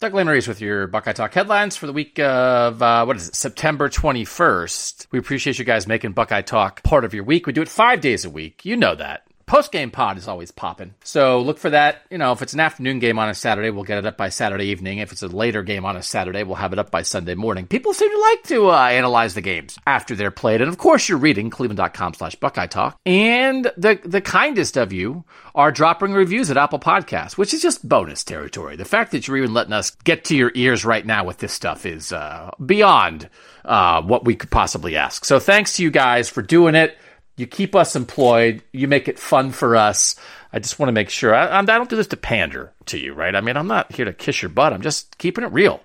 Doug Lesmerises with your Buckeye Talk headlines for the week of, uh, what is it, September 21st. We appreciate you guys making Buckeye Talk part of your week. We do it five days a week. You know that. Post game pod is always popping. So look for that. You know, if it's an afternoon game on a Saturday, we'll get it up by Saturday evening. If it's a later game on a Saturday, we'll have it up by Sunday morning. People seem to like to uh, analyze the games after they're played. And of course, you're reading cleveland.com slash Buckeye Talk. And the, the kindest of you are dropping reviews at Apple Podcasts, which is just bonus territory. The fact that you're even letting us get to your ears right now with this stuff is uh, beyond uh, what we could possibly ask. So thanks to you guys for doing it. You keep us employed. You make it fun for us. I just want to make sure. I, I don't do this to pander to you, right? I mean, I'm not here to kiss your butt. I'm just keeping it real.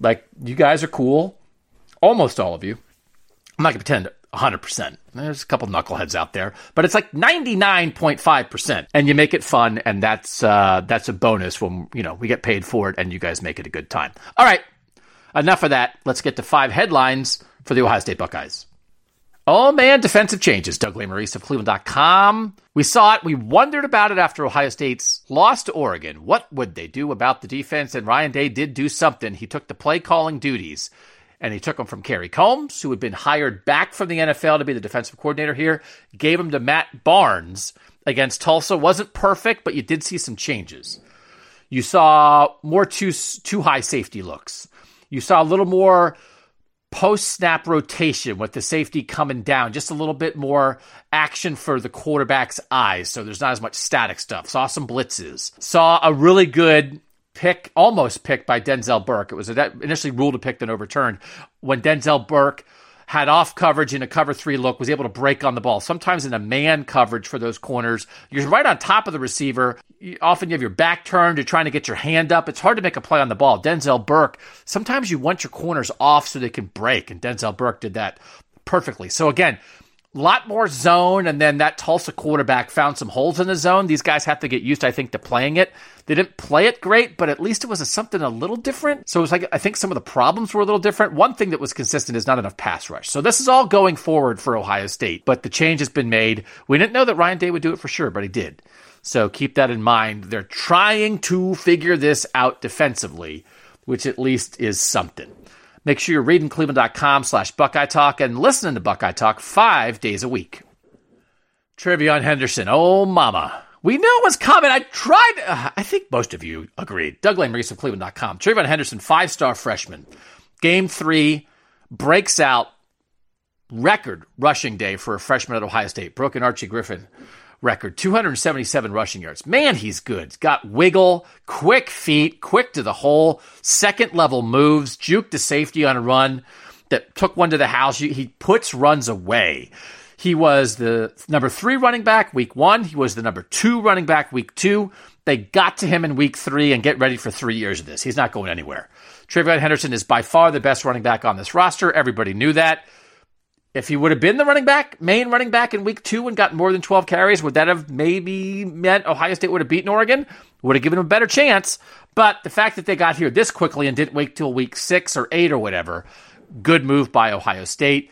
Like, you guys are cool. Almost all of you. I'm not going to pretend 100%. There's a couple knuckleheads out there, but it's like 99.5%. And you make it fun, and that's uh, that's a bonus when, you know, we get paid for it and you guys make it a good time. All right. Enough of that. Let's get to five headlines for the Ohio State Buckeyes. Oh man, defensive changes. Doug Lesmerises of Cleveland.com. We saw it. We wondered about it after Ohio State's loss to Oregon. What would they do about the defense? And Ryan Day did do something. He took the play calling duties and he took them from Kerry Coombs, who had been hired back from the NFL to be the defensive coordinator here, gave him to Matt Barnes against Tulsa. Wasn't perfect, but you did see some changes. You saw more two, two high safety looks. You saw a little more post snap rotation with the safety coming down, just a little bit more action for the quarterback's eyes. So there's not as much static stuff. Saw some blitzes. Saw a really good pick, almost picked by Denzel Burke. It was initially ruled a pick, then overturned when Denzel Burke had off coverage in a cover three look, was able to break on the ball. Sometimes in a man coverage for those corners, you're right on top of the receiver. You, often you have your back turned, you're trying to get your hand up. It's hard to make a play on the ball. Denzel Burke, sometimes you want your corners off so they can break, and Denzel Burke did that perfectly. So again, lot more zone, and then that Tulsa quarterback found some holes in the zone. These guys have to get used, I think, to playing it. They didn't play it great, but at least it was a, something a little different. So it was like I think some of the problems were a little different. One thing that was consistent is not enough pass rush. So this is all going forward for Ohio State, but the change has been made. We didn't know that Ryan Day would do it for sure, but he did. So keep that in mind. They're trying to figure this out defensively, which at least is something. Make sure you're reading cleveland.com slash Buckeye Talk and listening to Buckeye Talk five days a week. TreVeyon Henderson. Oh, mama. We knew it was coming. I tried. Uh, I think most of you agreed. Doug Lesmerises of Cleveland.com. TreVeyon Henderson, five star freshman. Game three, breaks out. Record rushing day for a freshman at Ohio State. Broken Archie Griffin record 277 rushing yards. Man, he's good. Got wiggle, quick feet, quick to the hole, second level moves, juke to safety on a run that took one to the house. He puts runs away. He was the number three running back week one. He was the number two running back week two. They got to him in week three and get ready for three years of this. He's not going anywhere. TreVeyon Henderson is by far the best running back on this roster. Everybody knew that. If he would have been the running back, main running back in week two and gotten more than 12 carries, would that have maybe meant Ohio State would have beaten Oregon? Would have given him a better chance. But the fact that they got here this quickly and didn't wait till week six or eight or whatever, good move by Ohio State.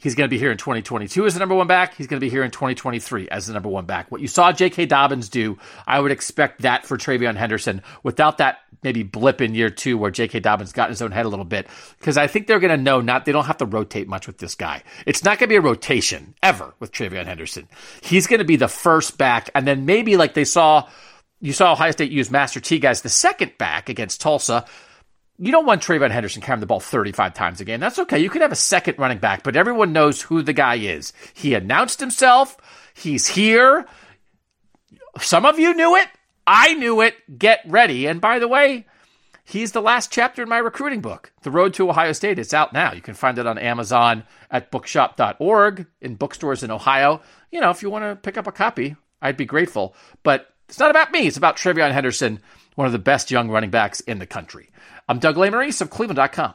He's going to be here in 2022 as the number one back. He's going to be here in 2023 as the number one back. What you saw J.K. Dobbins do, I would expect that for TreVeyon Henderson without that maybe blip in year two where J.K. Dobbins got in his own head a little bit. Because I think they're going to know not, they don't have to rotate much with this guy. It's not going to be a rotation ever with TreVeyon Henderson. He's going to be the first back. And then maybe like they saw you saw Ohio State use Master Teague as the second back against Tulsa. You don't want TreVeyon Henderson carrying the ball 35 times a game. That's okay. You could have a second running back, but everyone knows who the guy is. He announced himself. He's here. Some of you knew it. I knew it. Get ready. And by the way, he's the last chapter in my recruiting book, The Road to Ohio State. It's out now. You can find it on Amazon at bookshop.org in bookstores in Ohio. You know, if you want to pick up a copy, I'd be grateful. But it's not about me. It's about TreVeyon Henderson, one of the best young running backs in the country. I'm Doug Lesmerises of Cleveland.com.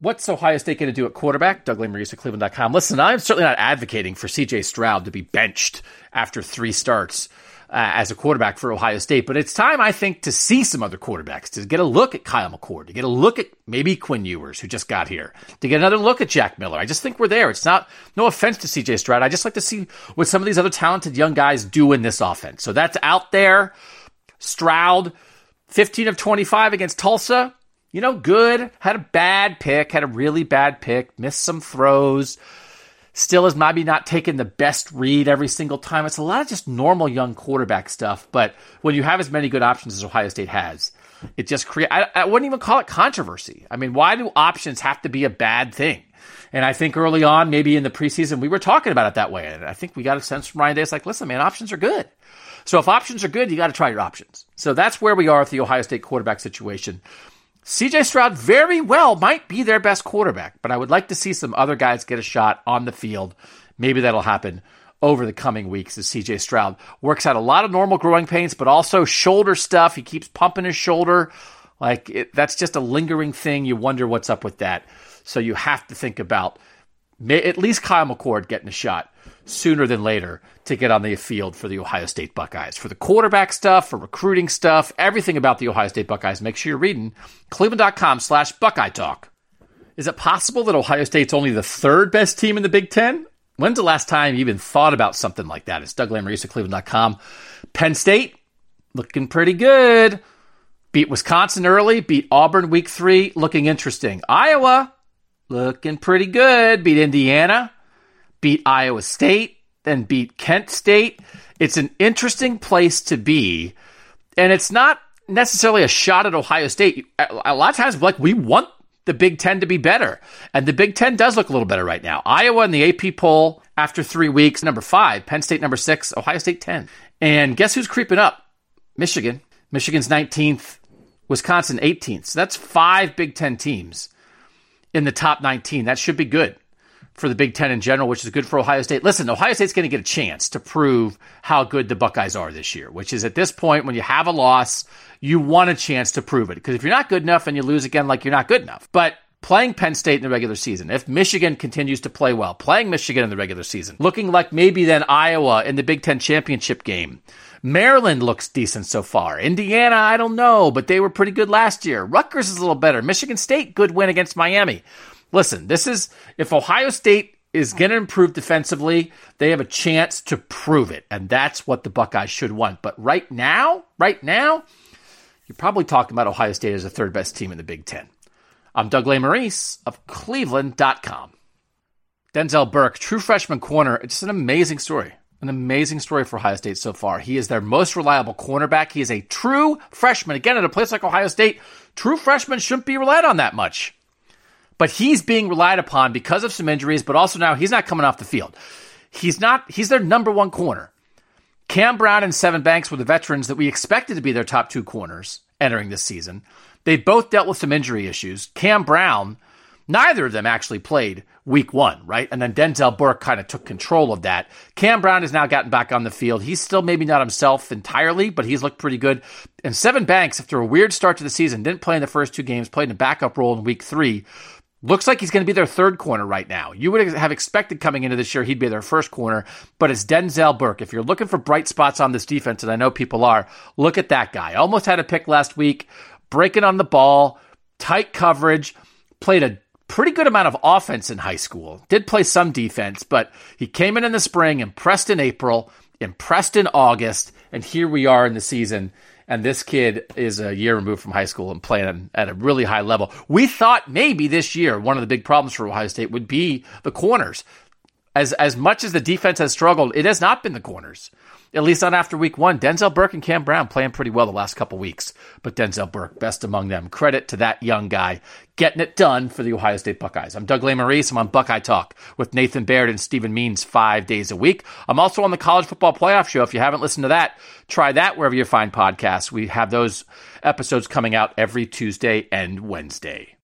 What's Ohio State going to do at quarterback? Doug Lesmerises of Cleveland.com. Listen, I'm certainly not advocating for CJ Stroud to be benched after three starts uh, as a quarterback for Ohio State. But it's time, I think, to see some other quarterbacks, to get a look at Kyle McCord, to get a look at maybe Quinn Ewers, who just got here, to get another look at Jack Miller. I just think we're there. It's not, no offense to CJ Stroud. I just like to see what some of these other talented young guys do in this offense. So that's out there. Stroud, 15 of 25 against Tulsa. You know, good. Had a bad pick, had a really bad pick, missed some throws still is maybe not taking the best read every single time. It's a lot of just normal young quarterback stuff. But when you have as many good options as Ohio State has, it just creates, I, I wouldn't even call it controversy. I mean, why do options have to be a bad thing? And I think early on, maybe in the preseason, we were talking about it that way. And I think we got a sense from Ryan Day. It's like, listen, man, options are good. So if options are good, you got to try your options. So that's where we are with the Ohio State quarterback situation. CJ Stroud very well might be their best quarterback, but I would like to see some other guys get a shot on the field. Maybe that'll happen over the coming weeks as CJ Stroud works out a lot of normal growing pains, but also shoulder stuff. He keeps pumping his shoulder. Like it, that's just a lingering thing. You wonder what's up with that. So you have to think about at least Kyle McCord getting a shot sooner than later to get on the field for the Ohio State Buckeyes. For the quarterback stuff, for recruiting stuff, everything about the Ohio State Buckeyes, make sure you're reading cleveland.com slash Buckeye Talk. Is it possible that Ohio State's only the third best team in the Big Ten? When's the last time you even thought about something like that? It's Doug Lesmerises at cleveland.com. Penn State, looking pretty good. Beat Wisconsin early, beat Auburn week three, looking interesting. Iowa, looking pretty good. Beat Indiana, beat Iowa State, then beat Kent State. It's an interesting place to be. And it's not necessarily a shot at Ohio State. A lot of times, like, we want the Big Ten to be better. And the Big Ten does look a little better right now. Iowa in the AP poll after three weeks, number five, Penn State number six, Ohio State 10. And guess who's creeping up? Michigan. Michigan's 19th, Wisconsin 18th. So that's five Big Ten teams in the top 19. That should be good for the Big Ten in general, which is good for Ohio State. Listen, Ohio State's going to get a chance to prove how good the Buckeyes are this year, which is at this point, when you have a loss, you want a chance to prove it. Because if you're not good enough and you lose again, like you're not good enough. But playing Penn State in the regular season, if Michigan continues to play well, playing Michigan in the regular season, looking like maybe then Iowa in the Big Ten championship game. Maryland looks decent so far. Indiana, I don't know, but they were pretty good last year. Rutgers is a little better. Michigan State, good win against Miami listen, this is if Ohio State is going to improve defensively, they have a chance to prove it. And that's what the Buckeyes should want. But right now, right now, you're probably talking about Ohio State as the third best team in the Big Ten. I'm Doug Lesmerises of Cleveland.com. Denzel Burke, true freshman corner. It's just an amazing story. An amazing story for Ohio State so far. He is their most reliable cornerback. He is a true freshman. Again, at a place like Ohio State, true freshmen shouldn't be relied on that much but he's being relied upon because of some injuries, but also now he's not coming off the field. He's not, he's their number one corner. Cam Brown and Sevyn Banks were the veterans that we expected to be their top two corners entering this season. They both dealt with some injury issues. Cam Brown, neither of them actually played week one, right? And then Denzel Burke kind of took control of that. Cam Brown has now gotten back on the field. He's still maybe not himself entirely, but he's looked pretty good. And Sevyn Banks, after a weird start to the season, didn't play in the first two games, played in a backup role in week three. Looks like he's going to be their third corner right now. You would have expected coming into this year he'd be their first corner, but it's Denzel Burke. If you're looking for bright spots on this defense, and I know people are, look at that guy. Almost had a pick last week, breaking on the ball, tight coverage, played a pretty good amount of offense in high school. Did play some defense, but he came in in the spring, impressed in April, impressed in August, and here we are in the season and this kid is a year removed from high school and playing at a really high level. We thought maybe this year one of the big problems for Ohio State would be the corners. As as much as the defense has struggled, it has not been the corners. At least not after week one. Denzel Burke and Cam Brown playing pretty well the last couple weeks, but Denzel Burke, best among them. Credit to that young guy getting it done for the Ohio State Buckeyes. I'm Doug Lesmerises. I'm on Buckeye Talk with Nathan Baird and Stephen Means five days a week. I'm also on the College Football Playoff Show. If you haven't listened to that, try that wherever you find podcasts. We have those episodes coming out every Tuesday and Wednesday.